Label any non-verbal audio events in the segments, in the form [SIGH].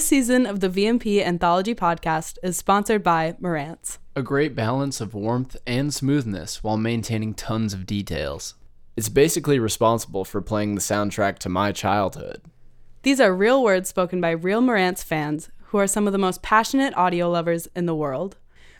This season of the VMP Anthology podcast is sponsored by Marantz. A great balance of warmth and smoothness while maintaining tons of details. It's basically responsible for playing the soundtrack to my childhood. These are real words spoken by real Marantz fans who are some of the most passionate audio lovers in the world.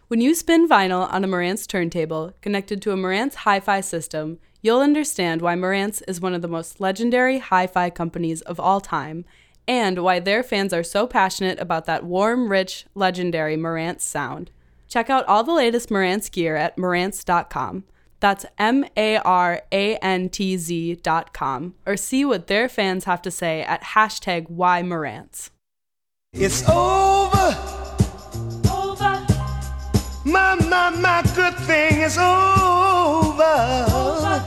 When you spin vinyl on a Marantz turntable connected to a Marantz hi fi system, you'll understand why Marantz is one of the most legendary hi fi companies of all time and why their fans are so passionate about that warm, rich, legendary Marantz sound. Check out all the latest Marantz gear at marantz.com. That's M A R A N T Z.com. Or see what their fans have to say at hashtag Why. It's over. Over, My, my, my good thing is over. over,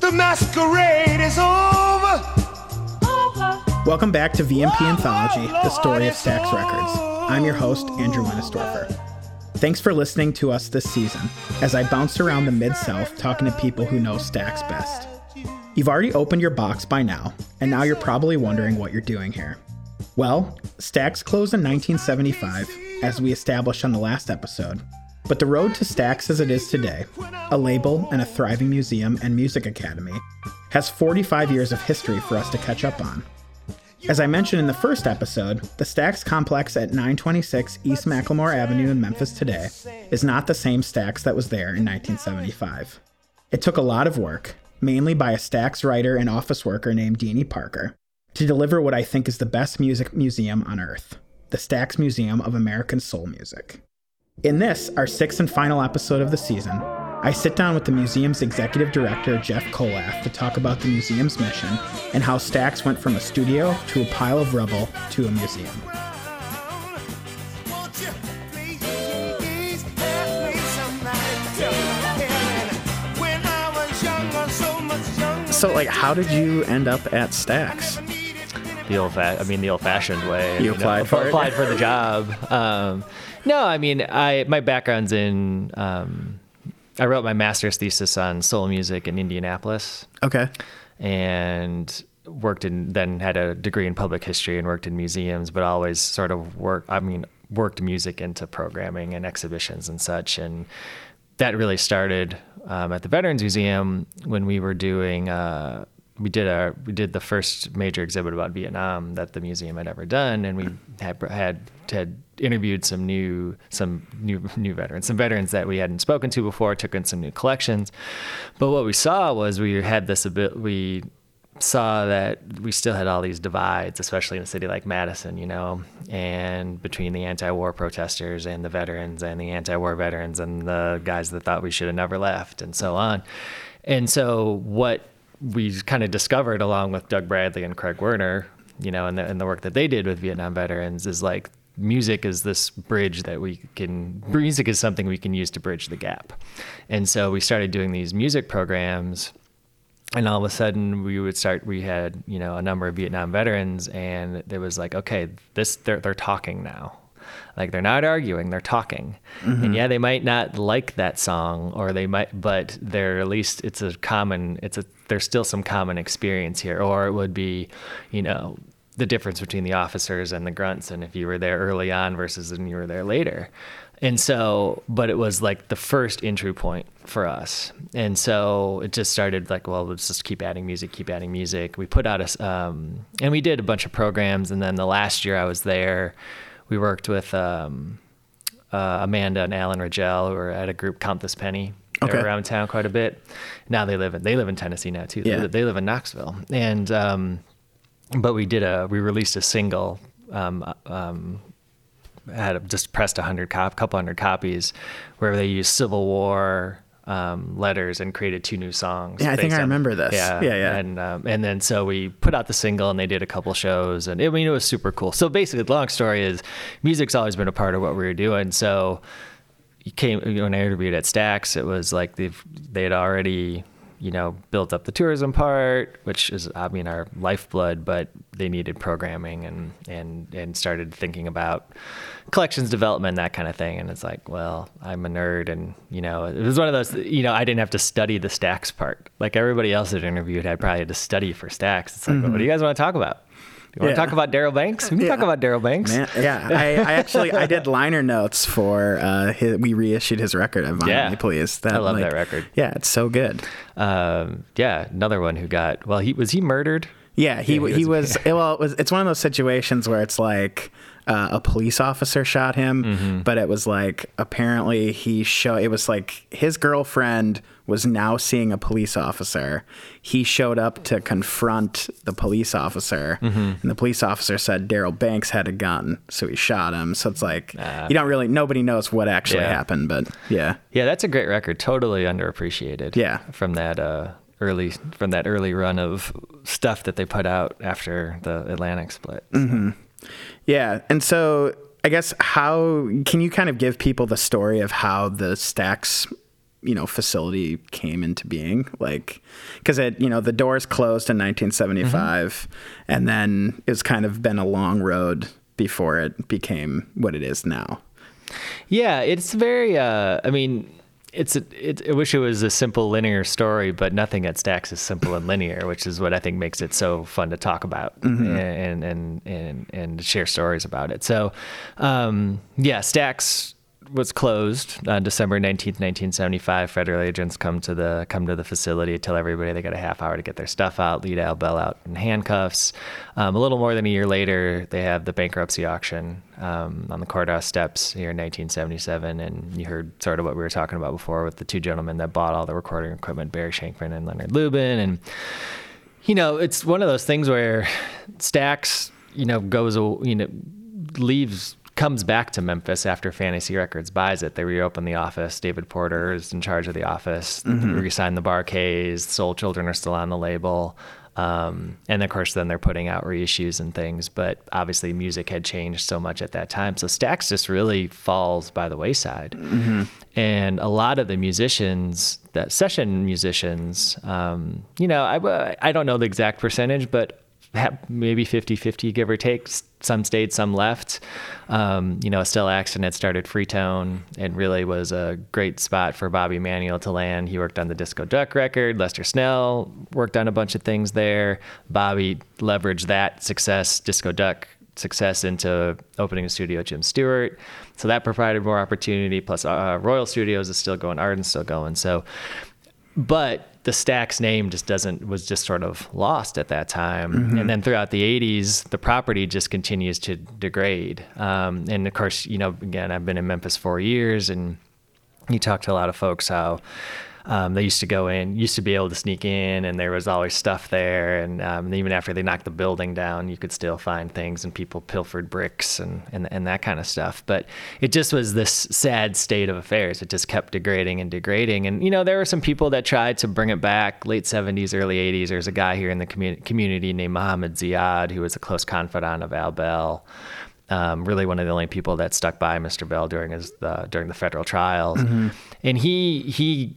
The masquerade is over. Welcome back to VMP Anthology, the story of Stax Records. I'm your host, Andrew Winistorfer. Thanks for listening to us this season as I bounce around the Mid South talking to people who know Stax best. You've already opened your box by now, and now you're probably wondering what you're doing here. Well, Stax closed in 1975, as we established on the last episode, but the road to Stax as it is today, a label and a thriving museum and music academy, has 45 years of history for us to catch up on. As I mentioned in the first episode, the Stax complex at 926 East McLemore Avenue in Memphis today is not the same Stax that was there in 1975. It took a lot of work, mainly by a Stax writer and office worker named Deanie Parker, to deliver what I think is the best music museum on earth the Stax Museum of American Soul Music. In this, our sixth and final episode of the season, I sit down with the museum's executive director, Jeff Kollath, to talk about the museum's mission and how Stax went from a studio to a pile of rubble to a museum. Won't you please help me somebody? When I was younger, so much younger. So, like, how did you end up at Stax? the old fa- I mean the old fashioned way. You applied for it? for the job. Um, no, I mean I my background's in um, I wrote my master's thesis on soul music in Indianapolis Okay. and worked in then had a degree in public history and worked in museums, but always sort of work I mean worked music into programming and exhibitions and such and that really started um, at the Veterans Museum when we were doing uh, we did a we did the first major exhibit about Vietnam that the museum had ever done, and we had had had interviewed some new some new new veterans, some veterans that we hadn't spoken to before, took in some new collections. But what we saw was we had this bit we saw that we still had all these divides, especially in a city like Madison, you know, and between the anti-war protesters and the veterans and the anti-war veterans and the guys that thought we should have never left and so on. And so what we kind of discovered along with Doug Bradley and Craig Werner, you know, and the, and the work that they did with Vietnam veterans is like music is this bridge that we can music is something we can use to bridge the gap. And so we started doing these music programs and all of a sudden we would start we had you know a number of vietnam veterans and it was like okay this they're, they're talking now. Like they're not arguing they're talking. And mm-hmm. yeah they might not like that song or they might but they're at least it's a common it's a there's still some common experience here or it would be you know the difference between the officers and the grunts and if you were there early on versus when you were there later. And so but it was like the first entry point for us. And so it just started like well let's just keep adding music keep adding music. We put out a, um, and we did a bunch of programs. And then the last year i was there we worked with um, uh, amanda and alan Rogel, who were at a group count this penny they were Okay. around town quite a bit now they live in they live in tennessee now too Yeah. they, they live in knoxville and um, but we did a we released a single um, um, had just pressed a hundred cop couple hundred copies where they used civil war um, letters and created two new songs Yeah, I think I remember this. yeah Yeah, yeah. and um, and then so we put out the single and they did a couple shows and it, I mean it was super cool so basically the long story is music's always been a part of what we were doing so came when I interviewed at Stax, it was like they've they had already you know built up the tourism part, which is I mean our lifeblood, but they needed programming and and and started thinking about collections development that kind of thing. And it's like, well, I'm a nerd, and you know it was one of those you know I didn't have to study the Stax part like everybody else that interviewed had probably had to study for Stax. It's like, what do mm-hmm. you guys want to talk about? You want Yeah. to talk about Darrell Banks? We can talk about Darrell Banks. Man, [LAUGHS] yeah, I, I actually I did liner notes for uh, his, we reissued his record at Violently Yeah. Please. I love that record. Yeah, it's so good. Um, yeah, another one who got well. He was he murdered. Yeah, he Yeah, he he was- was [LAUGHS] well. It was it's one of those situations where it's like uh, a police officer shot him, Mm-hmm. but it was like apparently he show it was like his girlfriend was now seeing a police officer. He showed up to confront the police officer, Mm-hmm. and the police officer said Darrell Banks had a gun, so he shot him. So it's like Ah. you don't really nobody knows what actually Yeah. happened, but yeah, Yeah, that's a great record. Totally underappreciated. Yeah. from that uh, early from that early run of stuff that they put out after the Atlantic split. Mm-hmm. Yeah, and so I guess how can you kind of give people the story of how the Stax, you know, facility came into being? Like, because it, you know, the doors closed in 1975, and then it's kind of been a long road before it became what it is now. Yeah, it's very. Uh, I mean, it's. A, it, I wish it was a simple linear story, but nothing at Stax is simple and linear, which is what I think makes it so fun to talk about and, and and and share stories about it. So, um, yeah, Stax was closed on December 19th, 1975. Federal agents come to the come to the facility, tell everybody they got a half hour to get their stuff out, lead Al Bell out in handcuffs. Um, a little more than a year later, they have the bankruptcy auction um, on the courthouse steps here in 1977, and you heard sort of what we were talking about before with the two gentlemen that bought all the recording equipment, Barry Shankman and Leonard Lubin, and you know, it's one of those things where Stax, you know, goes, you know, leaves, comes back to Memphis after Fantasy Records buys it. They reopen the office. David Porter is in charge of the office. They Re-sign the Bar-Kays. Soul Children are still on the label. Um, and of course, then they're putting out reissues and things. But obviously, music had changed so much at that time. So Stax just really falls by the wayside. And a lot of the musicians, that session musicians, um, you know, I, I don't know the exact percentage, but maybe 50 50, give or take. Some stayed, some left. Um, you know, Estelle Axton had started Fretone and really was a great spot for Bobby Manuel to land. He worked on the Disco Duck record. Lester Snell worked on a bunch of things there. Bobby leveraged that success, Disco Duck success into opening a studio Jim Stewart. So that provided more opportunity. Plus, uh, Royal Studios is still going, Ardent's still going. So, but the Stax name just doesn't was just sort of lost at that time. And then throughout the 80s, the property just continues to degrade. Um, and of course, you know, again, I've been in Memphis four years, and you talk to a lot of folks how um, they used to go in, used to be able to sneak in, and there was always stuff there. And um, even after they knocked the building down, you could still find things, and people pilfered bricks and, and and that kind of stuff. But it just was this sad state of affairs. It just kept degrading and degrading. And you know, there were some people that tried to bring it back, late '70s, early '80s. There's a guy here in the commu- community named Mohammed Ziad, who was a close confidant of Al Bell um, really one of the only people that stuck by Mr. Bell during his uh, during the federal trials, and he he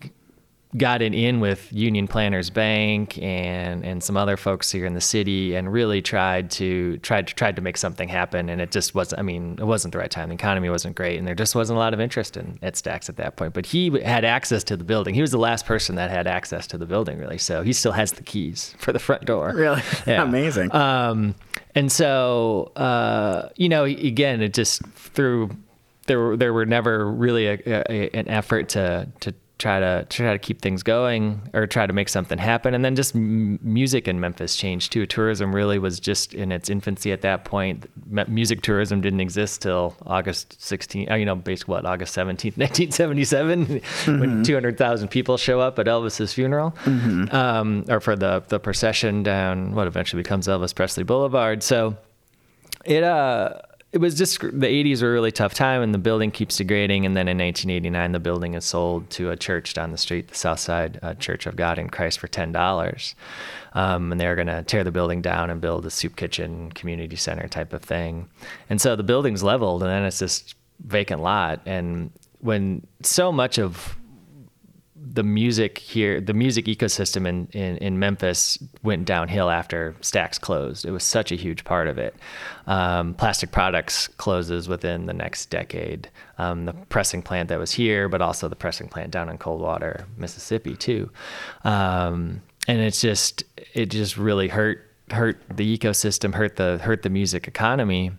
got it in with Union Planters Bank and and some other folks here in the city, and really tried to tried to tried to make something happen, and it just wasn't. I mean, it wasn't the right time. The economy wasn't great, and there just wasn't a lot of interest in at Stax at that point. But he had access to the building. He was the last person that had access to the building, really. So he still has the keys [LAUGHS] for the front door. Really, [LAUGHS] Yeah. amazing. Um, and so, uh, you know, again, it just through there were there were never really a, a, an effort to to try to try to keep things going or try to make something happen. And then just m- music in Memphis changed too. Tourism really was just in its infancy at that point. M- music tourism didn't exist till August 16. uh, You know, basically what August 17th, 1977, [LAUGHS] [LAUGHS] when 200,000 people show up at Elvis's funeral, um, or for the the procession down what eventually becomes Elvis Presley Boulevard. So it uh it was just the 80s were a really tough time and the building keeps degrading. And then in 1989 the building is sold to a church down the street the southside uh, church of god in christ for $10 um, and they're going to tear the building down and build a soup kitchen community center type of thing. And so the building's leveled and then it's this vacant lot. And when so much of the music here, the music ecosystem in, in, in Memphis went downhill after Stax closed. It was such a huge part of it. Um, Plastic Products closes within the next decade. Um, the pressing plant that was here, but also the pressing plant down in Coldwater, Mississippi, too. Um, and it's just, it just really hurt hurt the ecosystem, hurt the hurt the music economy.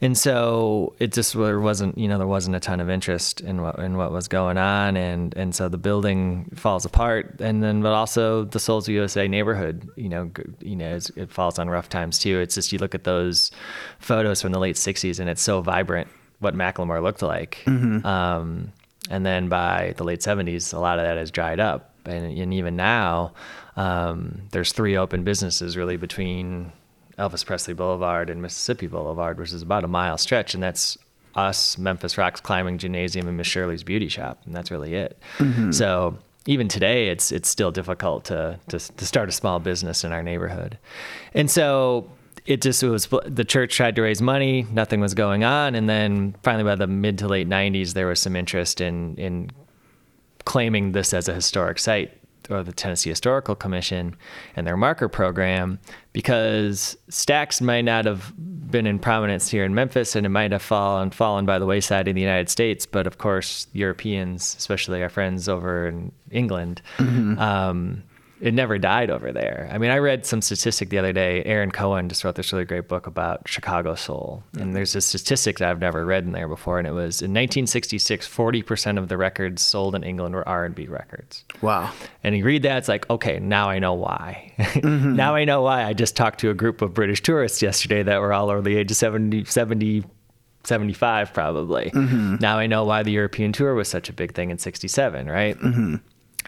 And so it just there wasn't, you know, there wasn't a ton of interest in what in what was going on, and and so the building falls apart, and then but also the Souls USA neighborhood, you know, you know, it's, it falls on rough times too. It's just you look at those photos from the late '60s, and it's so vibrant what McLemore looked like. Um, and then by the late 70s, a lot of that has dried up. And, and even now, um, there's three open businesses really between Elvis Presley Boulevard and Mississippi Boulevard, which is about a mile stretch. And that's us, Memphis Rox Climbing Gymnasium, and Miss Shirley's Beauty Shop. And that's really it. Mm-hmm. So even today, it's it's still difficult to, to to start a small business in our neighborhood. And so it just it was the church tried to raise money, nothing was going on, and then finally by the mid to late '90s, there was some interest in in claiming this as a historic site or the Tennessee Historical Commission and their marker program because Stax might not have been in prominence here in Memphis and it might have fallen fallen by the wayside in the United States, but of course Europeans, especially our friends over in England, um, it never died over there. I mean, I read some statistic the other day. Aaron Cohen just wrote this really great book about Chicago soul, and there's a statistic that I've never read in there before, and it was in 1966, 40% of the records sold in England were R&B records. Wow. And you read that, it's like, okay, now I know why. [LAUGHS] Mm-hmm. now I know why. I just talked to a group of British tourists yesterday that were all over the age of 70, 70 75 probably. Mm-hmm. Now I know why the European tour was such a big thing in 67, right? Mm-hmm.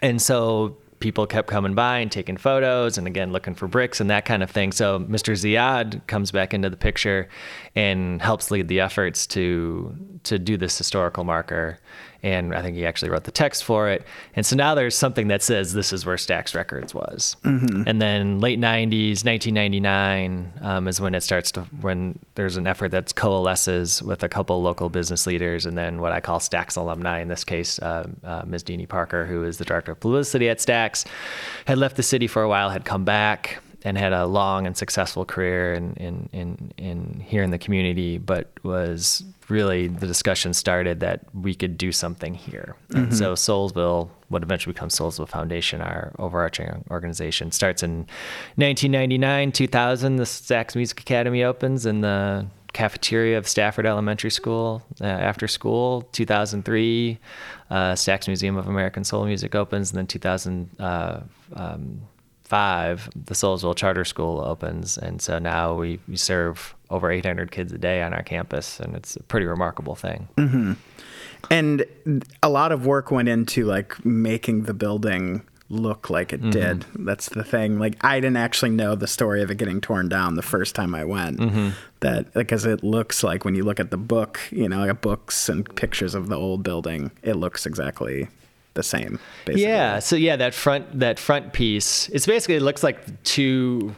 And so people kept coming by and taking photos and again looking for bricks and that kind of thing. So Mr. Ziad comes back into the picture and helps lead the efforts to to do this historical marker. And I think he actually wrote the text for it. And so now there's something that says this is where Stax Records was. And then late 90s, 1999 um, is when it starts to, when there's an effort that coalesces with a couple local business leaders and then what I call Stax alumni, in this case, uh, uh, Ms. Deanie Parker, who is the director of publicity at Stax, had left the city for a while, had come back and had a long and successful career in, in, in, in here in the community, but was really the discussion started that we could do something here. And so Soulsville, what eventually becomes Soulsville Foundation, our overarching organization, starts in 1999, 2000. The Stax Music Academy opens in the cafeteria of Stafford Elementary School uh, after school. 2003, uh, Stax Museum of American Soul Music opens, and then 2000. Uh, um, five, the Soulsville Charter School opens, and so now we, we serve over 800 kids a day on our campus, and it's a pretty remarkable thing. Mm-hmm. And a lot of work went into like making the building look like it mm-hmm. did. That's the thing. Like I didn't actually know the story of it getting torn down the first time I went. Mm-hmm. That because it looks like when you look at the book, you know, like books and pictures of the old building, it looks exactly the same. Basically. Yeah. So yeah, that front that front piece. It's basically it looks like two.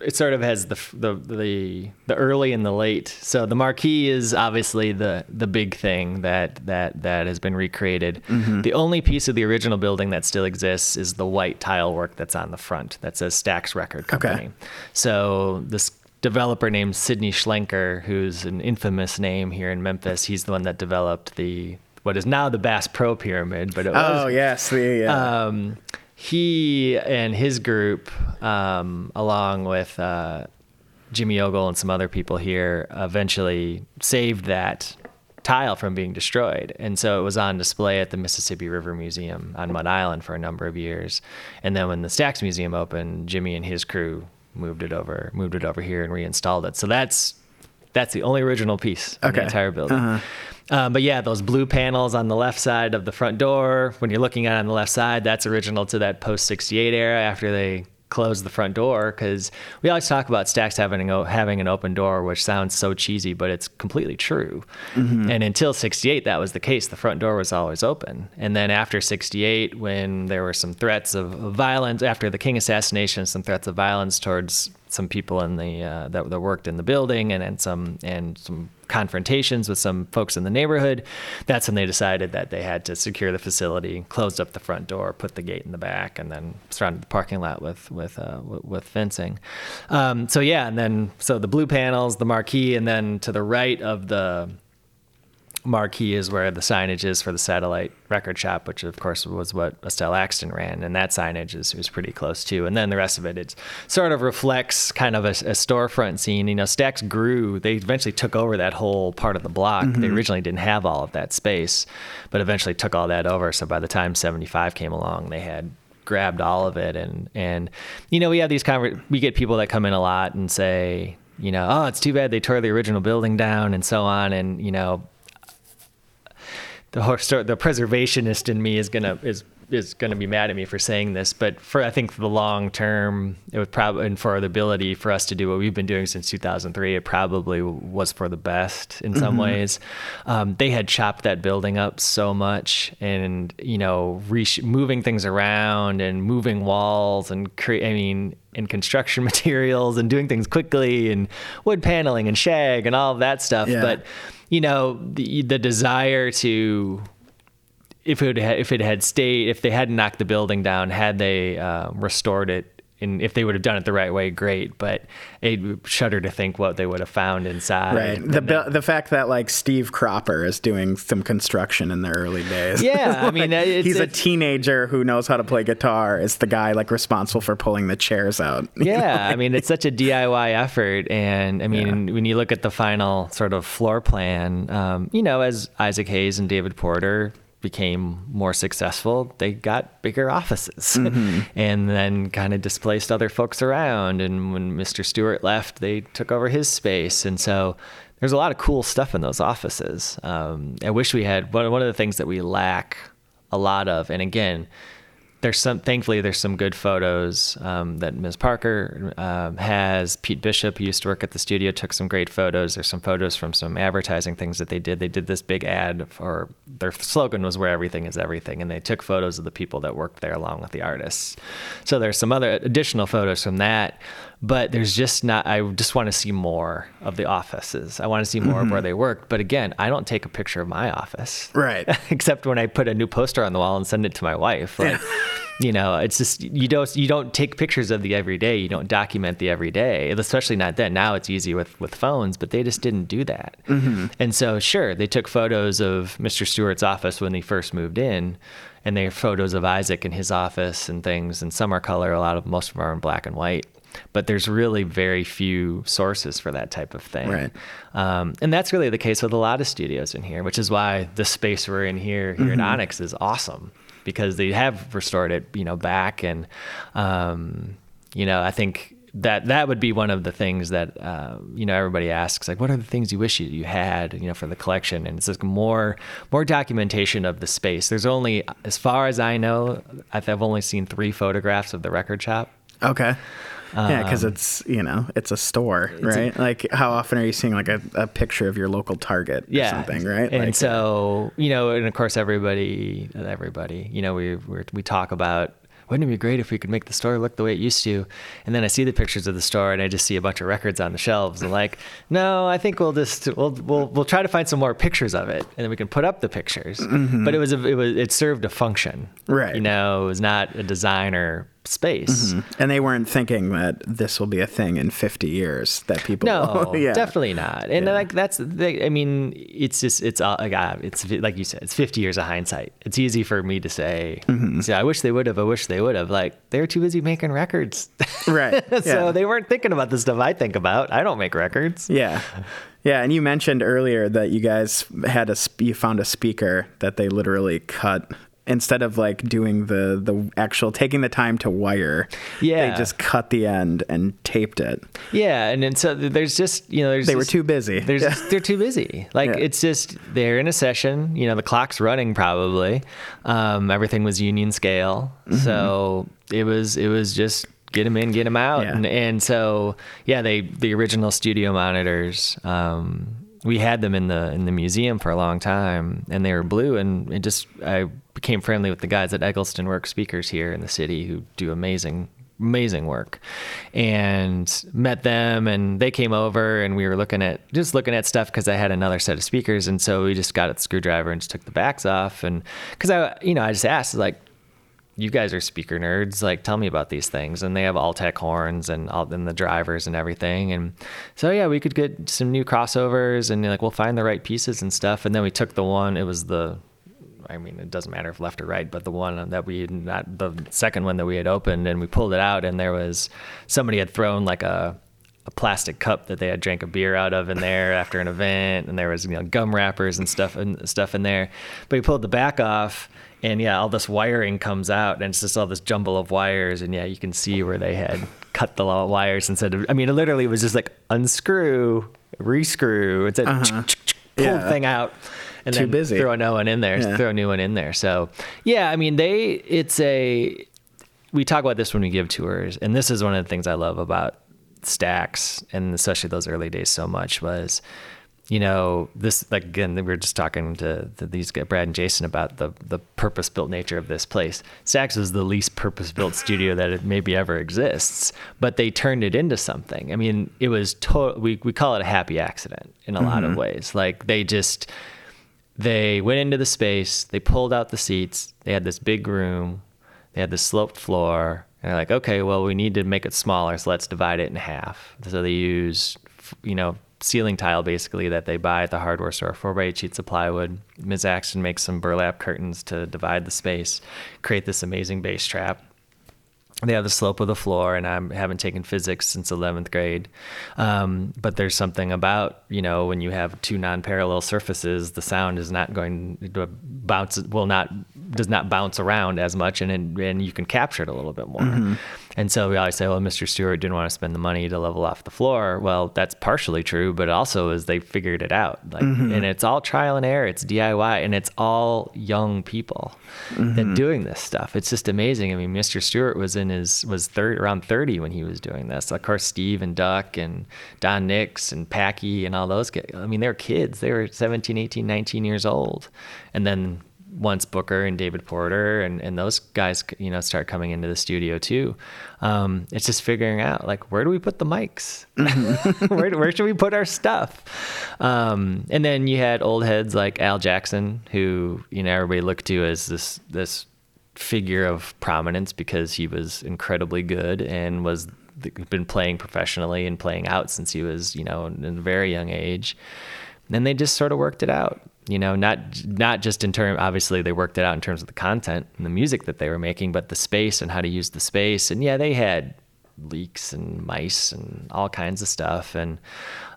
It sort of has the the the the early and the late. So the marquee is obviously the the big thing that that that has been recreated. Mm-hmm. The only piece of the original building that still exists is the white tile work that's on the front that says Stax Record Company. Okay. So this developer named Sidney Schlenker, who's an infamous name here in Memphis, he's the one that developed the what is now the Bass Pro Pyramid, but it was Oh yes, the uh, um, he and his group, um, along with uh, Jimmy Ogle and some other people here, eventually saved that tile from being destroyed. And so it was on display at the Mississippi River Museum on Mud Island for a number of years. And then when the Stax Museum opened, Jimmy and his crew moved it over, moved it over here and reinstalled it. So that's that's the only original piece in the entire building. Um, but yeah, those blue panels on the left side of the front door, when you're looking at it on the left side, that's original to that post 68 era after they closed the front door. Because we always talk about Stax having, an- having an open door, which sounds so cheesy, but it's completely true. And until 68, that was the case. The front door was always open. And then after 68, when there were some threats of, of violence, after the King assassination, some threats of violence towards some people in the uh, that, that worked in the building and, and some and some confrontations with some folks in the neighborhood. That's when they decided that they had to secure the facility closed up the front door put the gate in the back and then surrounded the parking lot with with uh, with, fencing. Um, so yeah and then so the blue panels the marquee and then to the right of the marquee is where the signage is for the satellite record shop, which of course was what Estelle Axton ran, and that signage is, is pretty close too. And then the rest of it, it sort of reflects kind of a, a storefront scene. You know, Stax grew; they eventually took over that whole part of the block. They mm-hmm. originally didn't have all of that space, but eventually took all that over. So by the time '75 came along, they had grabbed all of it and and you know we have these conver- we get people that come in a lot and say you know oh it's too bad they tore the original building down and so on and you know the the preservationist in me is gonna is is gonna be mad at me for saying this, but for I think for the long term, it would probably and for the ability for us to do what we've been doing since 2003, it probably was for the best in some ways. Um, they had chopped that building up so much, and you know, re- moving things around and moving walls and cre- I mean, and construction [LAUGHS] materials and doing things quickly and wood paneling and shag and all of that stuff, Yeah. but you know the the desire to if it had, if it had stayed if they hadn't knocked the building down had they uh, restored it and if they would have done it the right way great but it shudder to think what they would have found inside Right. The the fact that like Steve Cropper is doing some construction in the early days. Yeah, I [LAUGHS] mean, it's- he's a teenager who knows how to play guitar. Is the guy like responsible for pulling the chairs out? [LAUGHS] yeah, I mean, it's such a DIY effort. And I mean, when you look at the final sort of floor plan, um, you know, as Isaac Hayes and David Porter became more successful, they got bigger offices [LAUGHS] and then kind of displaced other folks around. And when Mr. Stewart left, they took over his space. And so there's a lot of cool stuff in those offices. Um, I wish we had one, one of the things that we lack a lot of, and again, there's some thankfully there's some good photos um, that Ms. Parker um, has. Pete Bishop who used to work at the studio took some great photos. There's some photos from some advertising things that they did. They did this big ad for their slogan was where everything is everything, and they took photos of the people that worked there along with the artists. So there's some other additional photos from that, but there's just not. I just want to see more of the offices. I want to see more of where mm-hmm. they worked. But again, I don't take a picture of my office Right. [LAUGHS] except when I put a new poster on the wall and send it to my wife. Like, you know, it's just you don't you don't take pictures of the everyday. You don't document the everyday, especially not then. Now it's easy with with phones, but they just didn't do that. Mm-hmm. And so, sure, they took photos of Mr. Stewart's office when he first moved in, and they have photos of Isaac in his office and things. And some are color. A lot of most of them are in black and white. But there's really very few sources for that type of thing. Right. Um, and that's really the case with a lot of studios in here, which is why the space we're in here here in Onyx is awesome because they have restored it, you know, back and um, you know, I think that that would be one of the things that uh, you know everybody asks like what are the things you wish you, you had you know for the collection and it's just more more documentation of the space there's only as far as i know I've only seen three photographs of the record shop Okay. Yeah, because Um, it's you know it's a store, right? like how often are you seeing like a, a picture of your local Target or yeah something, right? and Like, so you know and of course everybody everybody you know we we're, we talk about wouldn't it be great if we could make the store look the way it used to and then i see the pictures of the store and i just see a bunch of records on the shelves and like no i think we'll just we'll we'll, we'll try to find some more pictures of it and then we can put up the pictures but it was a, it was it served a function Mm-hmm. Right. you know it was not a designer space and they weren't thinking that this will be a thing in 50 years that people. No, [LAUGHS] yeah. definitely not. And like that's, the, I mean, it's just it's all like uh, it's like you said, it's 50 years of hindsight. It's easy for me to say, Mm-hmm. say, I wish they would have. I wish they would have. Like they're too busy making records, [LAUGHS] Right. so yeah. they weren't thinking about the stuff I think about. I don't make records. Yeah. Yeah, and you mentioned earlier that you guys had a you found a speaker that they literally cut instead of like doing the the actual taking the time to wire. Yeah. They just cut the end and taped it. Yeah, and then so there's just you know there's They were too busy. There's [LAUGHS] they're too busy. Like Yeah. it's just they're in a session. You know the clock's running probably. Um, everything was union scale, Mm-hmm. so it was it was just get them in, get them out, Yeah. and and so yeah, they the original studio monitors. Um, we had them in the in the museum for a long time, and they were blue, and it just I became friendly with the guys at Eggleston Works Speakers here in the city who do amazing amazing work and met them and they came over and we were looking at just looking at stuff because i had another set of speakers and so we just got a screwdriver and just took the backs off and because i you know i just asked like you guys are speaker nerds. Like, tell me about these things. And they have Altec horns and all and the drivers and everything. And so yeah, we could get some new crossovers and like we'll find the right pieces and stuff. And then we took the one. It was the I mean, it doesn't matter if left or right, but the one that we not the second one that we had opened and we pulled it out and there was somebody had thrown like a a plastic cup that they had drank a beer out of in there after an event and there was you know gum wrappers and stuff and stuff in there. But we pulled the back off and yeah, all this wiring comes out and it's just all this jumble of wires and yeah, you can see where they had cut the wires instead of I mean, it literally was just like unscrew, rescrew, it's a Uh-huh. pull Yeah. thing out and Too then busy. throw a new one in there, Yeah. throw a new one in there. So yeah, I mean they it's a we talk about this when we give tours, and this is one of the things I love about Stax and especially those early days so much was, you know, this like again we were just talking to, to these guys, Brad and Jason about the the purpose built nature of this place. Stax is the least purpose built [LAUGHS] studio that it maybe ever exists, but they turned it into something. I mean, it was total. We we call it a happy accident in a lot of mm-hmm. ways. Like they just they went into the space, they pulled out the seats, they had this big room, they had this sloped floor, and they're like, okay, well, we need to make it smaller, so let's divide it in half. So they use, you know, ceiling tile basically that they buy at the hardware store, four by eight sheets of plywood. Ms. Axton makes some burlap curtains to divide the space, create this amazing bass trap. They have the slope of the floor and i haven't taken physics since 11th grade. Um, but there's something about you know when you have two non-parallel surfaces the sound is not going to bounce will not does not bounce around as much and and, and you can capture it a little bit more and so we always say well mr stewart didn't want to spend the money to level off the floor. Well that's partially true but also is they figured it out. Like mm-hmm. and it's all trial and error. It's diy and it's all young people that mm-hmm. doing this stuff. It's just amazing. I mean mr stewart was in his was third around 30 when he was doing this. Of course steve and duck and don nix and packy and all those i mean they were kids. They were 17 18 19 years old. And then once Booker and David Porter and, and those guys, you know, start coming into the studio too. Um, it's just figuring out like, where do we put the mics? [LAUGHS] where, where should we put our stuff? Um, and then you had old heads like Al Jackson, who, you know, everybody looked to as this, this figure of prominence because he was incredibly good and was been playing professionally and playing out since he was, you know, in a very young age. And they just sort of worked it out you know not not just in terms obviously they worked it out in terms of the content and the music that they were making but the space and how to use the space. And yeah they had leaks and mice and all kinds of stuff. And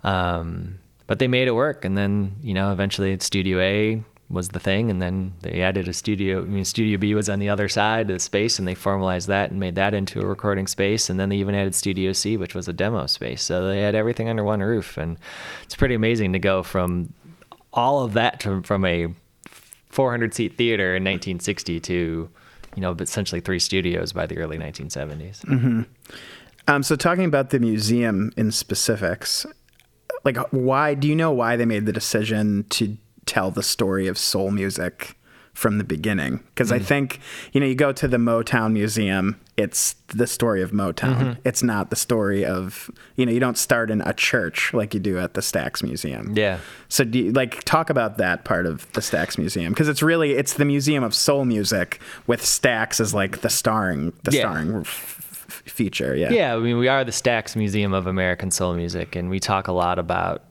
um but they made it work. And then you know eventually studio a was the thing. And then they added a studio i mean studio b was on the other side of the space and they formalized that and made that into a recording space. And then they even added studio c which was a demo space. So they had everything under one roof. And it's pretty amazing to go from all of that to, from a 400 seat theater in 1960 to you know essentially three studios by the early 1970s Um, so talking about the museum in specifics, like why do you know why they made the decision to tell the story of soul music from the beginning? Because I mm. think you know you go to the Motown Museum, it's the story of Motown. Mm-hmm. It's not the story of you know you don't start in a church like you do at the Stax Museum. Yeah. So do you, like talk about that part of the Stax Museum because it's really it's the Museum of Soul Music with Stax as like the starring the Yeah. starring feature. Yeah. Yeah, I mean, we are the Stax Museum of American Soul Music, and we talk a lot about.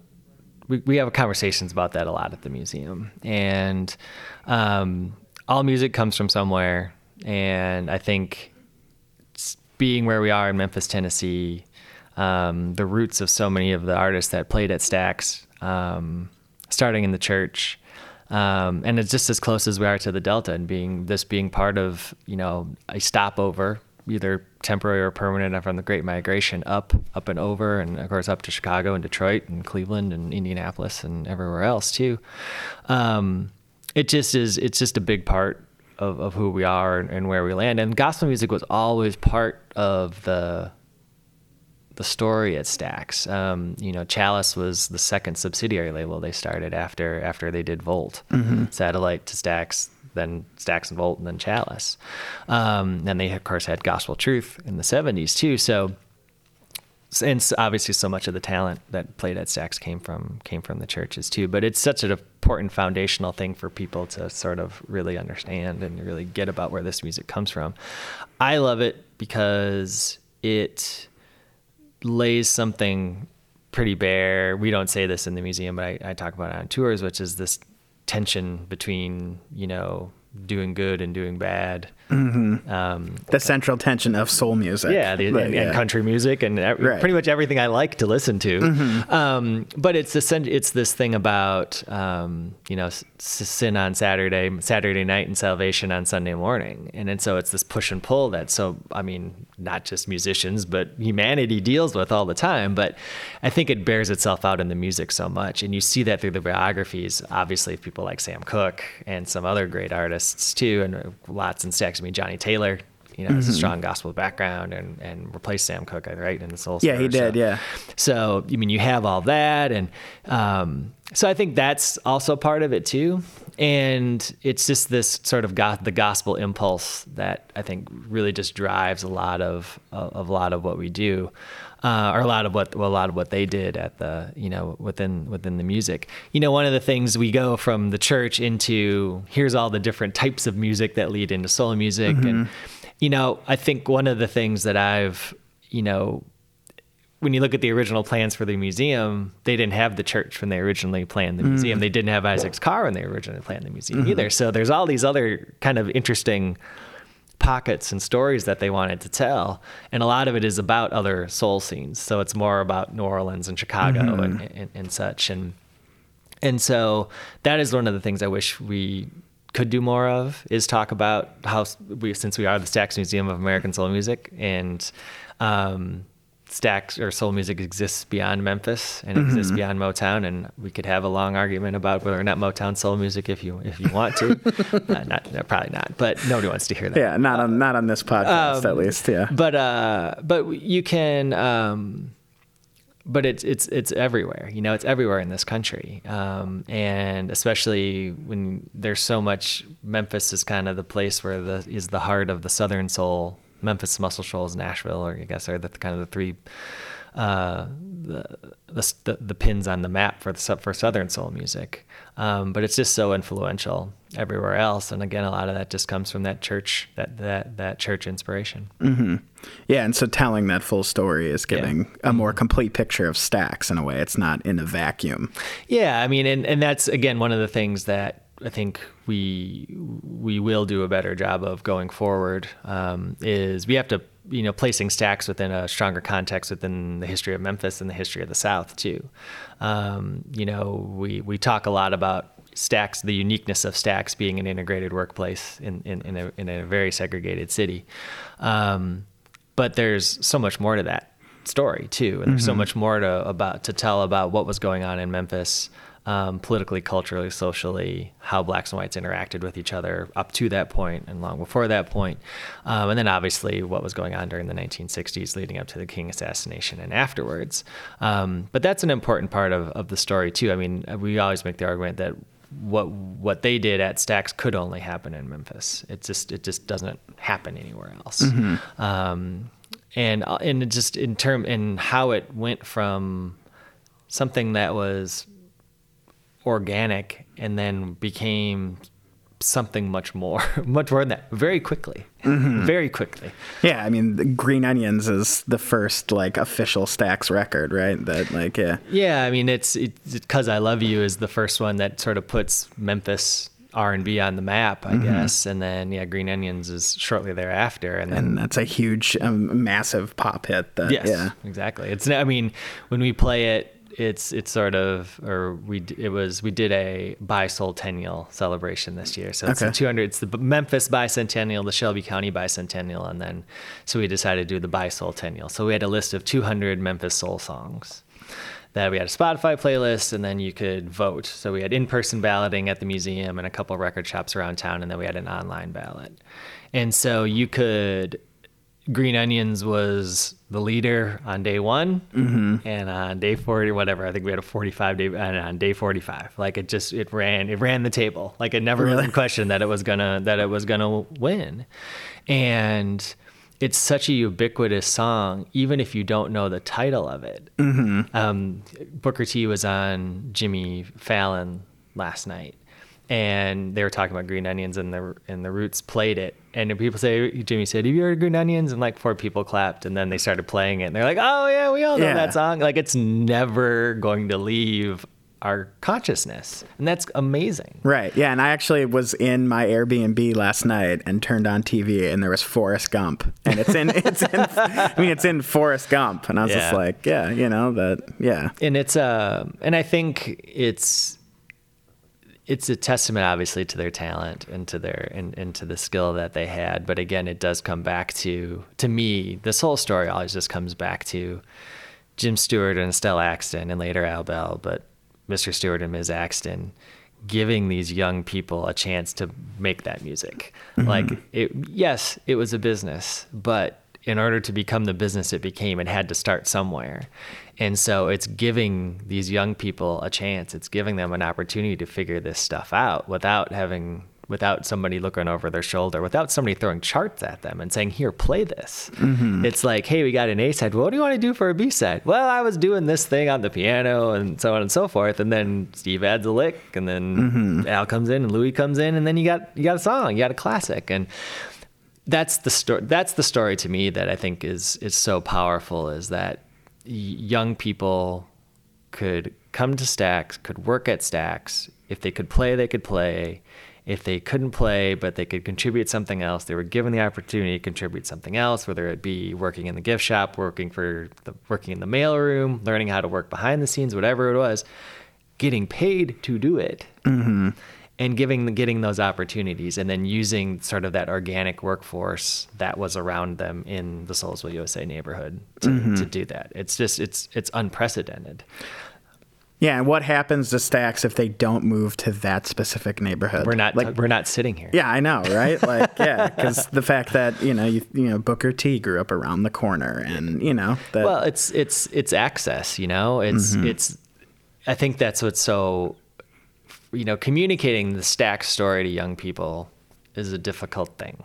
We, we have conversations about that a lot at the museum, and um, all music comes from somewhere, and I think being where we are in Memphis, Tennessee, um, the roots of so many of the artists that played at Stax, um, starting in the church, um, and it's just as close as we are to the Delta, and being this being part of you know a stopover, either temporary or permanent, from the Great Migration up, up and over, and of course up to Chicago and Detroit and Cleveland and Indianapolis and everywhere else too. Um, it just is. It's just a big part of, of who we are and, and where we land. And gospel music was always part of the the story at Stax. Um, you know, Chalice was the second subsidiary label they started after after they did Volt, Satellite to Stax, then Stax and Volt, and then Chalice. Um, and they of course had Gospel Truth in the '70s too. So and obviously so much of the talent that played at Stax came from came from the churches too. But it's such an important foundational thing for people to sort of really understand and really get about where this music comes from. I love it because it lays something pretty bare. We don't say this in the museum, but I, I talk about it on tours, which is this tension between you know doing good and doing bad. Um, The central tension of soul music. yeah, the, Right, and, yeah. and country music and ev- Right. pretty much everything I like to listen to. Mm-hmm. Um, but it's this, it's this thing about um, you know s- sin on Saturday, Saturday night, and salvation on Sunday morning, and then so it's this push and pull that so I mean not just musicians but humanity deals with all the time. But I think it bears itself out in the music so much, and you see that through the biographies. Obviously, of people like Sam Cooke and some other great artists too, and uh, lots and Stax. I mean, Johnnie Taylor. You know, has Mm-hmm. a strong gospel background and, and replaced Sam Cooke, right, in the Soul Yeah, he did, so- yeah. So, I mean, you have all that. And um, so I think that's also part of it too. And it's just this sort of got the gospel impulse that I think really just drives a lot of, of a lot of what we do. Uh, or a lot of what well, a lot of what they did at the you know within within the music. You know, one of the things we go from the church into here's all the different types of music that lead into soul music, and mm-hmm. you know, I think one of the things that I've you know when you look at the original plans for the museum, they didn't have the church when they originally planned the museum. Mm. They didn't have Isaac's car when they originally planned the museum mm-hmm. either. So there's all these other kind of interesting pockets and stories that they wanted to tell, and a lot of it is about other soul scenes. So it's more about New Orleans and Chicago and, and, and such. And and so that is one of the things I wish we could do more of is talk about how we since we are the Stax Museum of American Soul Music and um, Stax or soul music exists beyond Memphis and exists beyond Motown, and we could have a long argument about whether or not Motown soul music, if you if you want to, [LAUGHS] uh, not no, probably not, but nobody wants to hear that. Yeah, not on not on this podcast Um, at least. Yeah. But uh, but you can. Um, but it's it's it's everywhere. You know, it's everywhere in this country, um, and especially when there's so much. Memphis is kind of the place where the is the heart of the Southern soul. Memphis, Muscle Shoals, Nashville, or I guess are the kind of the three. Uh, the, the the pins on the map for the for Southern soul music, um, but it's just so influential everywhere else, and again, a lot of that just comes from that church that that that church inspiration. Yeah, and so telling that full story is giving a Mm-hmm. more complete picture of Stax in a way. It's not in a vacuum. Yeah, I mean, and, and that's again one of the things that I think we we will do a better job of going forward. Um, is we have to you know placing Stax within a stronger context within the history of Memphis and the history of the South too. Um, you know, we we talk a lot about Stax the uniqueness of Stax being an integrated workplace in in, in, a, in a very segregated city um, but there's so much more to that story too and there's so much more to about to tell about what was going on in memphis um, politically culturally socially how blacks and whites interacted with each other up to that point and long before that point um, and then obviously what was going on during the 1960s leading up to the king assassination and afterwards um, but that's an important part of, of the story too i mean we always make the argument that what what they did at Stax could only happen in Memphis. It just it just doesn't happen anywhere else. Um, and uh, and it just in term in how it went from something that was organic and then became something much more, [LAUGHS] much more than that, very quickly, very quickly. Yeah, I mean, Green Onions is the first like official Stax record, right? That like yeah. Yeah, I mean, it's it's "Cause I Love You" is the first one that sort of puts Memphis R and B on the map, I guess, and then yeah, Green Onions is shortly thereafter, and then And that's a huge, um, massive pop hit. That, yes, Yeah. exactly. It's I mean, when we play it, it's it's sort of or we it was we did a bicentennial celebration this year, so it's Okay. the 200. It's the Memphis bicentennial, the Shelby County bicentennial, and then so we decided to do the bicentennial. So we had a list of 200 Memphis soul songs that we had a Spotify playlist, and then you could vote. So we had in-person balloting at the museum and a couple record shops around town, and then we had an online ballot. And so you could. Green Onions was the leader on day one, and on day forty, whatever. I think we had a forty-five day, and on day forty-five, like it just it ran it ran the table. Like it never Really? really questioned that it was gonna that it was gonna win, and it's such a ubiquitous song, even if you don't know the title of it. Mm-hmm. Um, Booker T was on Jimmy Fallon last night, and they were talking about green onions, and the and the Roots played it, and people say Jimmy said, "Have you heard green onions?" And like four people clapped, and then they started playing it, and they're like, "Oh yeah, we all know Yeah. that song." Like it's never going to leave our consciousness, and that's amazing. Right. Yeah. And I actually was in my Airbnb last night and turned on TV and there was Forrest Gump. And it's in, [LAUGHS] it's in, I mean, it's in Forrest Gump. And I was just like, yeah, you know, that, yeah. and it's uh and i think it's it's a testament obviously to their talent and to their and, and to the skill that they had. But again it does come back to to me this whole story always just comes back to jim stewart and estelle axton and later al bell. But mr stewart and ms axton giving these young people a chance to make that music. Mm-hmm. Like it yes it was a business but in order to become the business it became, it had to start somewhere. And so it's giving these young people a chance. It's giving them an opportunity to figure this stuff out without having without somebody looking over their shoulder, without somebody throwing charts at them and saying, "Here, play this." Mm-hmm. It's like, "Hey, we got an A side. What do you want to do for a B side?" Well, I was doing this thing on the piano and so on and so forth, and then Steve adds a lick, and then mm-hmm. Al comes in, and Louis comes in, and then you got you got a song, you got a classic, and that's the story that's the story to me that I think is is so powerful is that young people could come to Stax, could work at Stax. If they could play, they could play. If they couldn't play, but they could contribute something else, they were given the opportunity to contribute something else, whether it be working in the gift shop, working for the working in the mailroom, learning how to work behind the scenes, whatever it was, getting paid to do it mm-hmm. And giving getting those opportunities and then using sort of that organic workforce that was around them in the Soulsville USA neighborhood to, mm-hmm. to do that. It's just it's it's unprecedented. Yeah. And what happens to Stax if they don't move to that specific neighborhood? We're not like, we're not sitting here. yeah, I know, right? [LAUGHS] Like, yeah, because the fact that you know, you, you know, Booker T grew up around the corner, and you know, that Well, it's it's it's access, you know. It's mm-hmm. it's. I think that's what's so, you know, communicating the Stax story to young people is a difficult thing.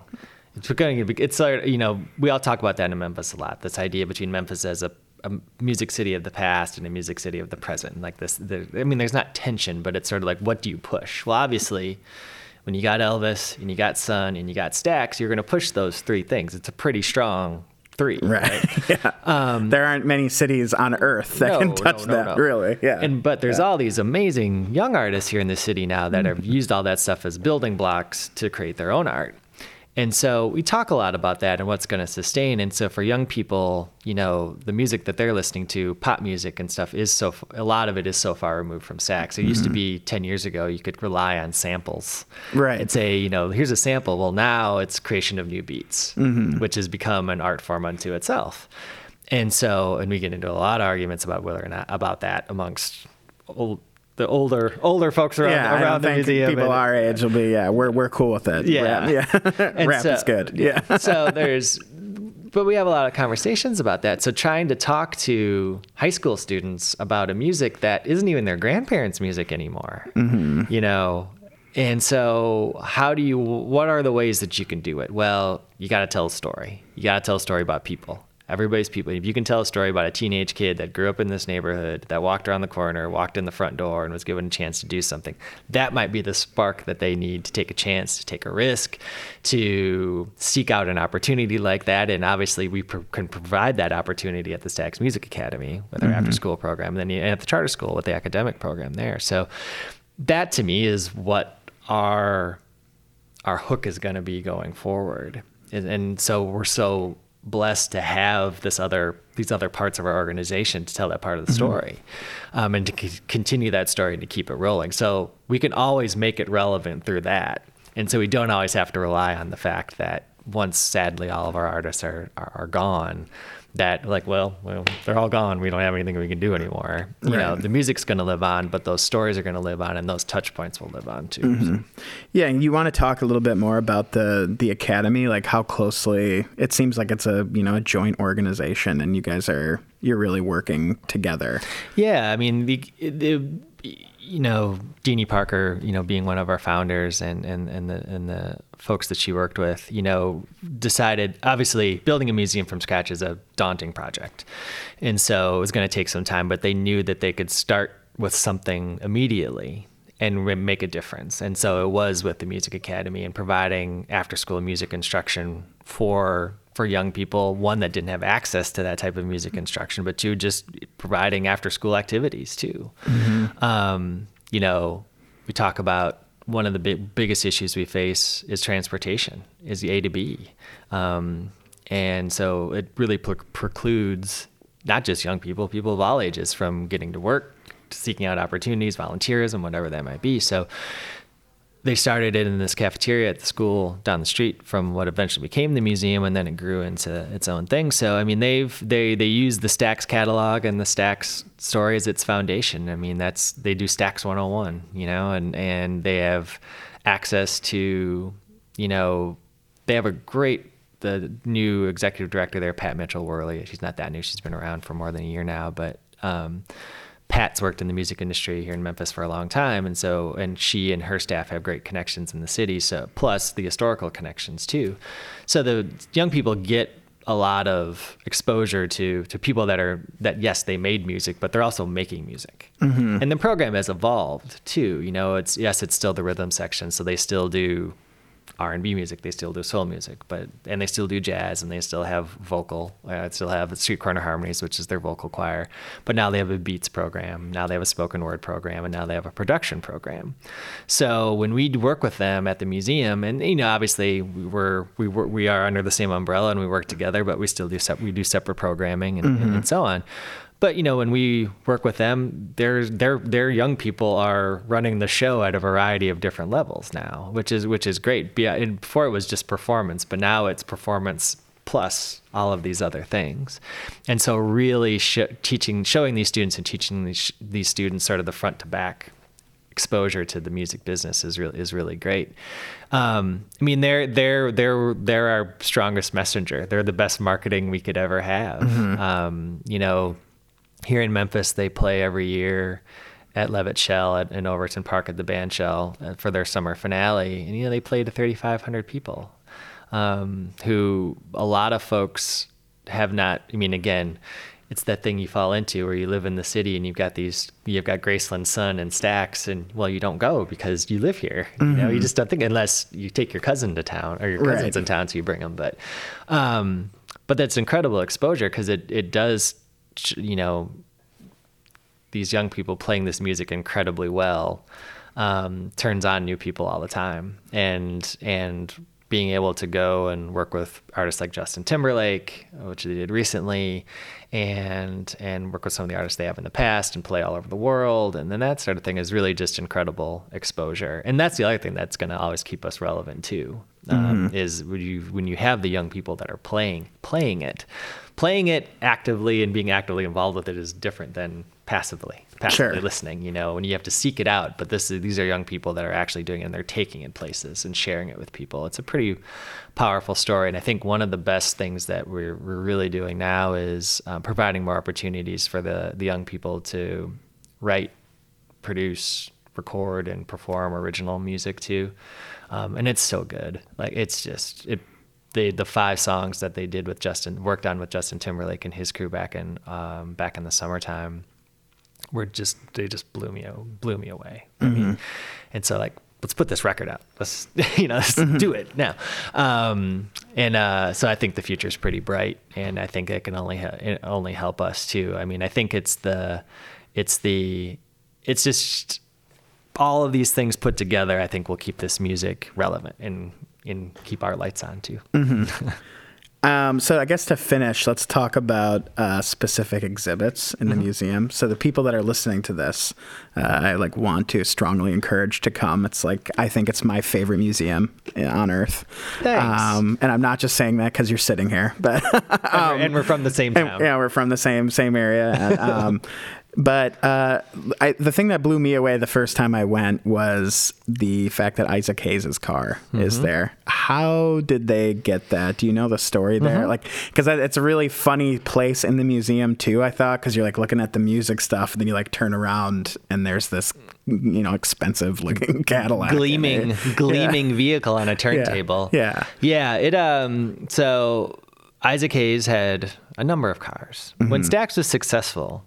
It's going to be. It's like you know, we all talk about that in Memphis a lot. This idea between Memphis as a, a music city of the past and a music city of the present. Like this, the, I mean, there's not tension, but it's sort of like, what do you push? Well, obviously. When you got Elvis and you got Sun and you got Stax, you're going to push those three things. It's a pretty strong three, right. [LAUGHS] yeah. there aren't many cities on Earth that Um, No, can touch no, that. no. Really, yeah. And but there's all these amazing young artists here in the city now that have used all that stuff as building blocks to create their own art. And so we talk a lot about that and what's going to sustain. And so for young people, you know, the music that they're listening to, pop music and stuff, is so a lot of it is so far removed from Stax. It used to mm-hmm. be ten years ago you could rely on samples, Right. And say, you know, here's a sample. Well, now it's creation of new beats, mm-hmm. which has become an art form unto itself. And so, and we get into a lot of arguments about whether or not about that amongst old, the older older folks around yeah, around the museum. people and- our age will be. Yeah, we're we're cool with it. Yeah. Rap, yeah. [LAUGHS] [LAUGHS] Rap so- is good. Yeah. [LAUGHS] so there's, but we have a lot of conversations about that. So trying to talk to high school students about a music that isn't even their grandparents' music anymore, Mm-hmm. you know. And so, how do you? What are the ways that you can do it? Well, you got to tell a story. You got to tell a story about people. Everybody's people. If you can tell a story about a teenage kid that grew up in this neighborhood, that walked around the corner, walked in the front door, and was given a chance to do something, that might be the spark that they need to take a chance, to take a risk, to seek out an opportunity like that. And obviously, we pro- can provide that opportunity at the Stax Music Academy with our mm-hmm. after school program, and then at the charter school with the academic program there. So, that to me is what our our hook is going to be going forward. And, and so we're so blessed to have this other these other parts of our organization to tell that part of the story, um, and to c- continue that story and to keep it rolling. So we can always make it relevant through that, and so we don't always have to rely on the fact that once sadly all of our artists are are, are gone. That like well well they're all gone. We don't have anything we can do anymore. You know the music's going to live on but those stories are going to live on and those touch points will live on too. Mm-hmm. Yeah, and you want to talk a little bit more about the the academy, like how closely it seems like it's a you know a joint organization, and you guys are you're really working together. Yeah, I mean, the, the, you know, Deanie Parker, you know, being one of our founders and, and, and the and the folks that she worked with, you know, decided obviously building a museum from scratch is a daunting project. And so it was going to take some time, but they knew that they could start with something immediately and make a difference. And so it was with the Music Academy and providing after school music instruction for for young people, one that didn't have access to that type of music instruction, but two, just providing after school activities too. Um, you know, we talk about one of the big, biggest issues we face is transportation, is the A to B. Um, and so it really pre- precludes not just young people, people of all ages from getting to work, seeking out opportunities, volunteerism, whatever that might be. So they started it in this cafeteria at the school down the street from what eventually became the museum and then it grew into its own thing. So i mean they've they they use the Stax catalog and the Stax story as its foundation. I mean that's they do Stax 101 you know and and they have access to you know they have a great the new executive director there pat mitchell worley. She's not that new. She's been around for more than a year now but um Pat's worked in the music industry here in Memphis for a long time, and so and she and her staff have great connections in the city. So plus the historical connections too. So the young people get a lot of exposure to to people that are that yes they made music, but they're also making music. Mm-hmm. And the program has evolved too. You know, it's yes it's still the rhythm section, so they still do R&B music, they still do soul music, but and they still do jazz and they still have vocal. Uh, still have the Street Corner Harmonies, which is their vocal choir. But now they have a beats program. Now they have a spoken word program, and now they have a production program. So when we work with them at the museum, and you know, obviously we were we were, we are under the same umbrella and we work together, but we still do sep- we do separate programming and, and so on. But you know, when we work with them, their their their young people are running the show at a variety of different levels now, which is which is great. Be- and Before it was just performance, but now it's performance plus all of these other things. And so, really sh- teaching, showing these students and teaching these, these students sort of the front to back exposure to the music business is really is really great. Um, I mean, they're they're they're they're our strongest messenger. They're the best marketing we could ever have. Um, you know, here in Memphis, they play every year at Levitt Shell at, in Overton Park at the band shell uh, for their summer finale, and you know they played to 3,500 people, um, who a lot of folks have not. I mean, again, it's that thing you fall into where you live in the city and you've got these, you've got Graceland Sun and Stax, and well, you don't go because you live here. You know, you just don't think unless you take your cousin to town or your Right. cousins in town, so you bring them. But, um, but that's incredible exposure because it it does, you know, these young people playing this music incredibly well um, turns on new people all the time and and being able to go and work with artists like Justin Timberlake, which they did recently, and and work with some of the artists they have in the past and play all over the world, and then that sort of thing is really just incredible exposure. And that's the other thing that's going to always keep us relevant too. Um, Is when you when you have the young people that are playing playing it, playing it actively and being actively involved with it is different than passively passively Sure. listening. You know, when you have to seek it out. But this is, these are young people that are actually doing it and they're taking it places and sharing it with people. It's a pretty powerful story. And I think one of the best things that we're, we're really doing now is um, providing more opportunities for the, the young people to write, produce, record, and perform original music too. Um, and it's so good. Like it's just it. The the five songs that they did with Justin worked on with Justin Timberlake and his crew back in um, back in the summertime were just they just blew me blew me away. I mean, and so like let's put this record out. Let's [LAUGHS] you know let's do it now. Um, and uh, so I think the future is pretty bright, and I think it can only ha- it only help us too. I mean, I think it's the it's the it's just all of these things put together. I think will keep this music relevant and and keep our lights on too. [LAUGHS] Um, so I guess to finish, let's talk about uh, specific exhibits in the museum. So the people that are listening to this, uh, I like want to strongly encourage to come. It's like I think it's my favorite museum uh, on earth. Thanks. Um, and I'm not just saying that because you're sitting here, but [LAUGHS] and, we're, and we're from the same and, yeah, we're from the same same area. And, [LAUGHS] um, But uh, I, the thing that blew me away the first time I went was the fact that Isaac Hayes' car is there. How did they get that? Do you know the story there? Like, because it's a really funny place in the museum too. I thought because you're like looking at the music stuff, and then you like turn around and there's this, you know, expensive looking [LAUGHS] Cadillac, in gleaming gleaming vehicle on a turntable. Yeah. Yeah, it um so Isaac Hayes had a number of cars. Mm-hmm. When Stax was successful,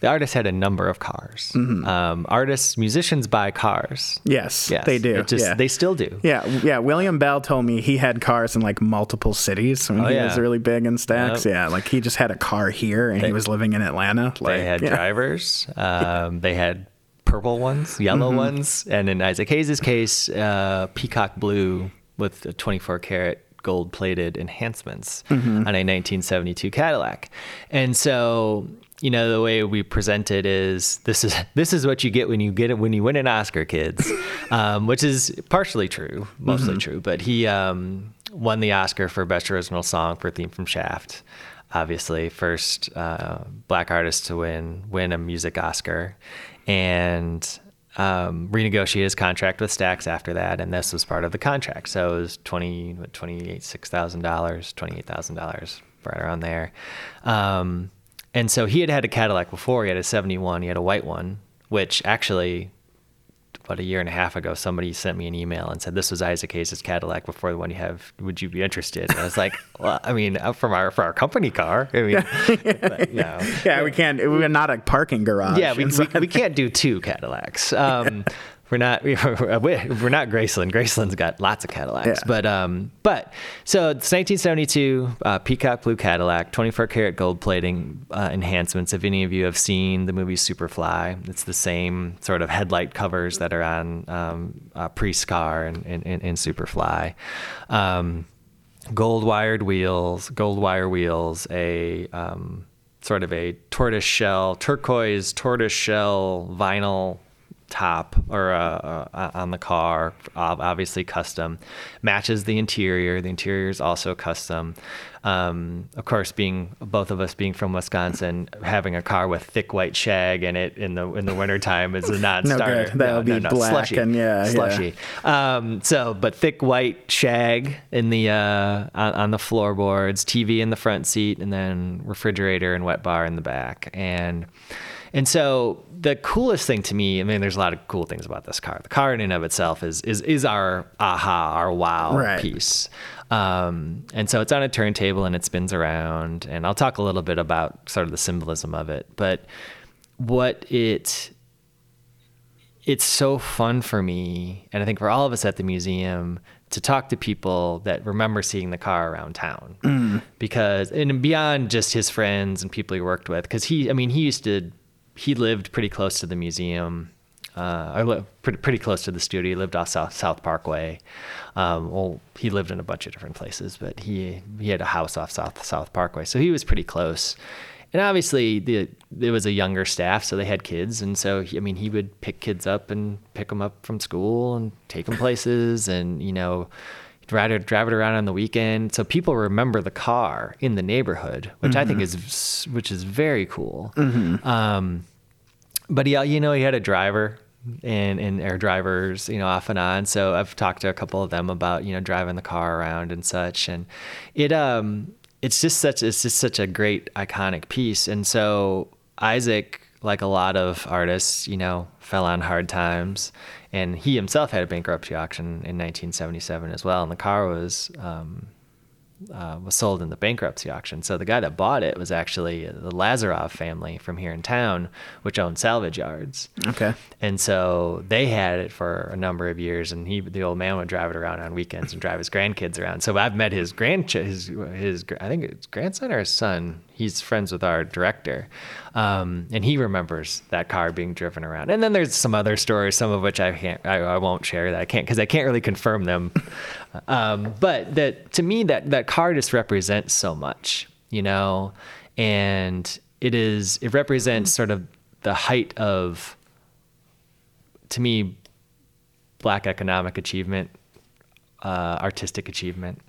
the artist had a number of cars. Mm-hmm. Um, artists, musicians buy cars. Yes, Yes, they do. Just yeah. they still do. Yeah, yeah. William Bell told me he had cars in like multiple cities when Oh, he yeah. was really big in Stax. Yep. Yeah, like he just had a car here and he was living in Atlanta. Like, They had yeah. drivers. Um, They had purple ones, yellow Mm-hmm. ones, and in Isaac Hayes' case, uh, peacock blue with a 24 karat gold plated enhancements Mm-hmm. on a 1972 Cadillac. And so, you know, the way we present it is this is [LAUGHS] this is what you get when you get it when you win an Oscar, kids, [LAUGHS] um, which is partially true, mostly Mm-hmm. true. But he um, won the Oscar for best original song for theme from Shaft obviously first uh, black artist to win win a music Oscar, and um, renegotiate his contract with Stax after that, and this was part of the contract. So it was twenty what, twenty eight six thousand dollars, twenty eight thousand dollars, right around there. Um, and so he had had a Cadillac before. He had a seventy one. He had a white one, which actually about a year and a half ago, somebody sent me an email and said this was Isaac Hayes' Cadillac before the one you have. Would you be interested? And I was like, [LAUGHS] well, I mean, uh, from our for our company car. I mean, [LAUGHS] but, know. Yeah, we can't. We're not a parking garage. yeah, we, [LAUGHS] we, we can't do two Cadillacs. Um, We're not [LAUGHS] we're we're not Graceland. Graceland's got lots of Cadillacs, Yeah. but um, but so it's 1972 uh, Peacock Blue Cadillac, 24 karat gold plating uh, enhancements. If any of you have seen the movie Superfly, it's the same sort of headlight covers that are on um, uh, Priest's car and in, in, in Superfly. Um, gold wired wheels, gold wire wheels, a um, sort of a tortoise shell, turquoise tortoise shell vinyl top or uh, uh, on the car, obviously custom, matches the interior. The interior is also custom. Um, of course, being both of us being from Wisconsin, having a car with thick white shag in it in the in the wintertime is a non-starter. [LAUGHS] good. That'll be black slushy, and yeah, yeah. slushy. Um, so, but thick white shag in the uh, on, on the floorboards, TV in the front seat, and then refrigerator and wet bar in the back. And and so the coolest thing to me, I mean, there's a lot of cool things about this car. The car in and of itself is is is our aha, our wow Right. piece. Um, and so it's on a turntable and it spins around. And I'll talk a little bit about sort of the symbolism of it, but what it it's so fun for me, and I think for all of us at the museum, to talk to people that remember seeing the car around town. Because, and beyond just his friends and people he worked with, because he, I mean, he used to, he lived pretty close to the museum. Uh, I li- pretty, pretty close to the studio. He lived off South South Parkway. Um, well, he lived in a bunch of different places, but he he had a house off South South Parkway, so he was pretty close. And obviously, the there was a younger staff, so they had kids, and so he, I mean, he would pick kids up and pick them up from school and take them places, and you know, drive it drive it around on the weekend. So people remember the car in the neighborhood, which I think is which is very cool. Um, but yeah, you know, he had a driver and and air drivers, you know, off and on. So I've talked to a couple of them about you know driving the car around and such, and it um it's just such it's just such a great iconic piece. And so Isaac, like a lot of artists, you know, fell on hard times, and he himself had a bankruptcy auction in 1977 as well, and the car was. Um, uh, was sold in the bankruptcy auction. So the guy that bought it was actually the Lazarov family from here in town, which owned salvage yards. Okay. And so they had it for a number of years, and he, the old man, would drive it around on weekends and drive his grandkids around. So I've met his grand, his his, I think it's grandson or his son. He's friends with our director, um, and he remembers that car being driven around. And then there's some other stories, some of which I can't, I, I won't share that I can't because I can't really confirm them. Um, but that to me, that that car just represents so much, you know, and it is it represents sort of the height of to me, black economic achievement, uh, artistic achievement,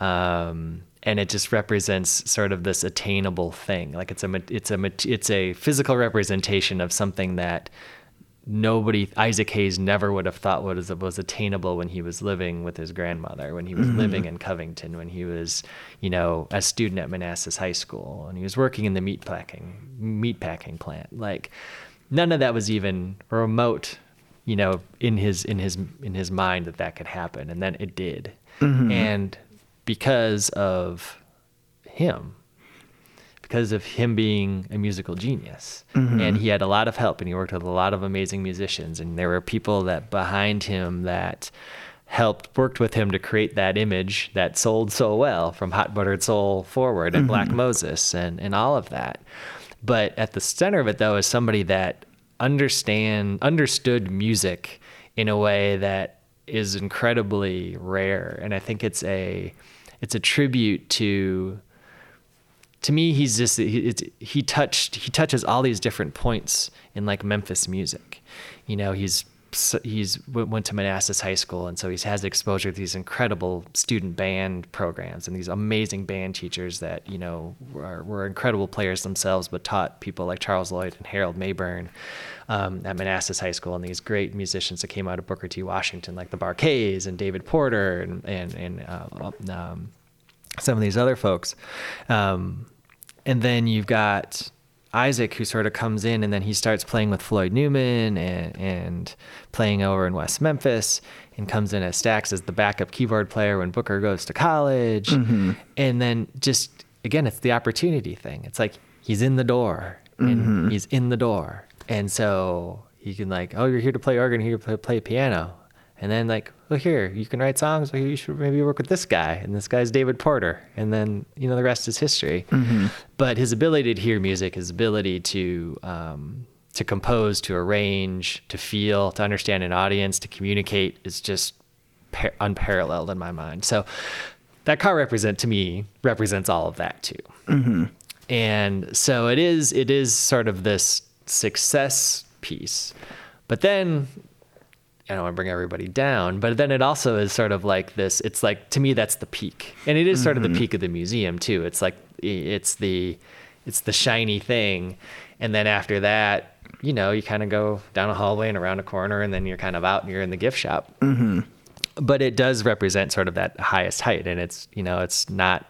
um, and it just represents sort of this attainable thing. Like it's a it's a it's a physical representation of something that nobody Isaac Hayes never would have thought was was attainable when he was living with his grandmother, when he was mm-hmm. living in Covington, when he was, you know, a student at Manassas High School, and he was working in the meat packing meat packing plant. Like none of that was even remote, you know, in his in his in his mind that that could happen, and then it did. Mm-hmm. And because of him, because of him being a musical genius. Mm-hmm. And he had a lot of help and he worked with a lot of amazing musicians. And there were people that behind him that helped worked with him to create that image that sold so well from Hot Buttered Soul forward and Black mm-hmm. Moses and, and all of that. But at the center of it though is somebody that understand understood music in a way that is incredibly rare. And I think it's a it's a tribute to to me he's just he, he touched he touches all these different points in like Memphis music. You know, he's he's went to Manassas High School, and so he has exposure to these incredible student band programs and these amazing band teachers that you know were, were incredible players themselves, but taught people like Charles Lloyd and Harold Mabern um, at Manassas High School, and these great musicians that came out of Booker T. Washington, like the Bar-Kays and David Porter and and and uh, um, some of these other folks. Um, and then you've got Isaac who sort of comes in and then he starts playing with Floyd Newman and, and playing over in West Memphis and comes in as Stax as the backup keyboard player when Booker goes to college. Mm-hmm. And then just again, it's the opportunity thing. It's like he's in the door and mm-hmm. he's in the door. And so he can like, oh, you're here to play organ, here to play, play piano. And then like, well, here you can write songs. Well, you should maybe work with this guy, and this guy's David Porter. And then you know the rest is history. But his ability to hear music, his ability to um, to compose, to arrange, to feel, to understand an audience, to communicate is just par- unparalleled in my mind. So that car represent to me represents all of that too. And so it is it is sort of this success piece. But then I don't want to bring everybody down, but then it also is sort of like this. It's like to me that's the peak, and it is sort of the peak of the museum too. It's like it's the it's the shiny thing, and then after that, you know, you kind of go down a hallway and around a corner, and then you're kind of out and you're in the gift shop. Mm-hmm. But it does represent sort of that highest height, and it's you know it's not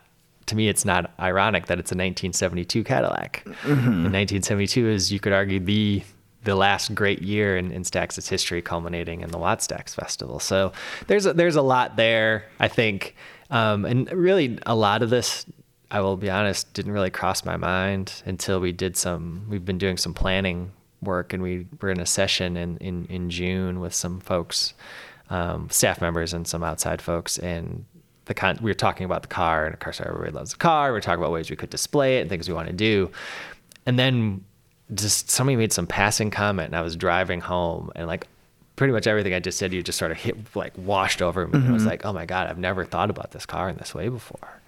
to me it's not ironic that it's a 1972 Cadillac. And 1972 is you could argue the the last great year in, in Stax's history, culminating in the Wattstax Festival. So there's a, there's a lot there, I think, um, and really a lot of this, I will be honest, didn't really cross my mind until we did some. We've been doing some planning work, and we were in a session in in, in June with some folks, um, staff members, and some outside folks, and the con- we were talking about the car, and of course everybody loves the car. We are talking about ways we could display it and things we want to do, and then just somebody made some passing comment and I was driving home and like pretty much everything I just said you just sort of hit like washed over me. I was mm-hmm. like, oh my God, I've never thought about this car in this way before.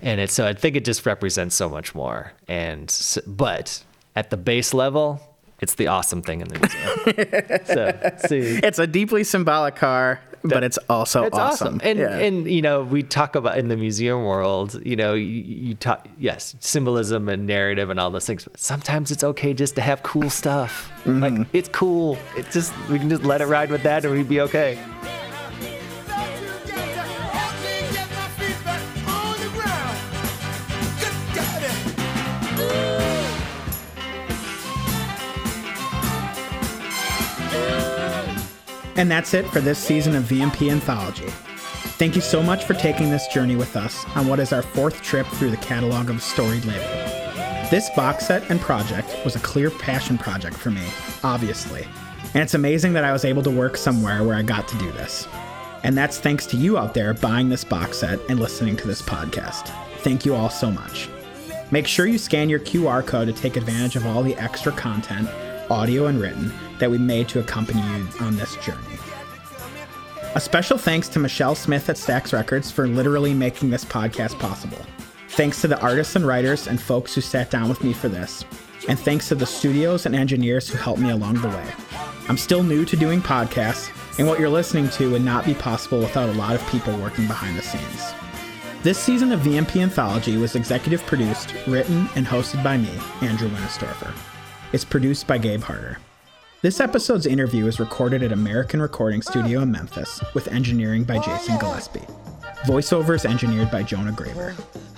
And it's so I think it just represents so much more. And but at the base level, it's the awesome thing in the museum. [LAUGHS] so see It's a deeply symbolic car, but it's also it's awesome. awesome. And Yeah. and you know, we talk about in the museum world, you know, you, you talk yes, symbolism and narrative and all those things. But sometimes it's okay just to have cool stuff. Mm-hmm. Like it's cool. It's just we can just let it ride with that and we'd be okay. And that's it for this season of VMP Anthology. Thank you so much for taking this journey with us on what is our fourth trip through the catalog of Storied Label. This box set and project was a clear passion project for me, obviously, and it's amazing that I was able to work somewhere where I got to do this. And that's thanks to you out there buying this box set and listening to this podcast. Thank you all so much. Make sure you scan your QR code to take advantage of all the extra content, audio and written, that we made to accompany you on this journey. A special thanks to Michelle Smith at Stax Records for literally making this podcast possible. Thanks to the artists and writers and folks who sat down with me for this. And thanks to the studios and engineers who helped me along the way. I'm still new to doing podcasts, and what you're listening to would not be possible without a lot of people working behind the scenes. This season of VMP Anthology was executive produced, written, and hosted by me, Andrew Winistorfer. It's produced by Gabe Harder. This episode's interview is recorded at American Recording Studio in Memphis with engineering by Jason Gillespie. Voiceovers engineered by Jonah Graver.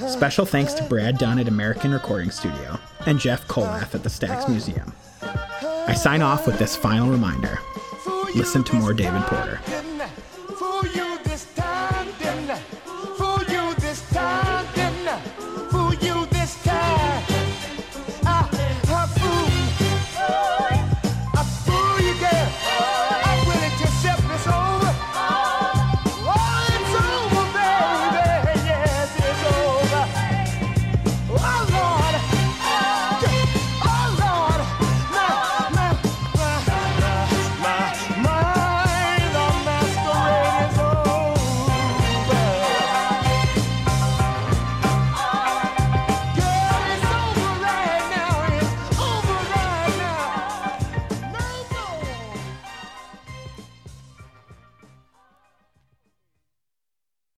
Special thanks to Brad Dunn at American Recording Studio and Jeff Kollath at the Stax Museum. I sign off with this final reminder listen to more David Porter.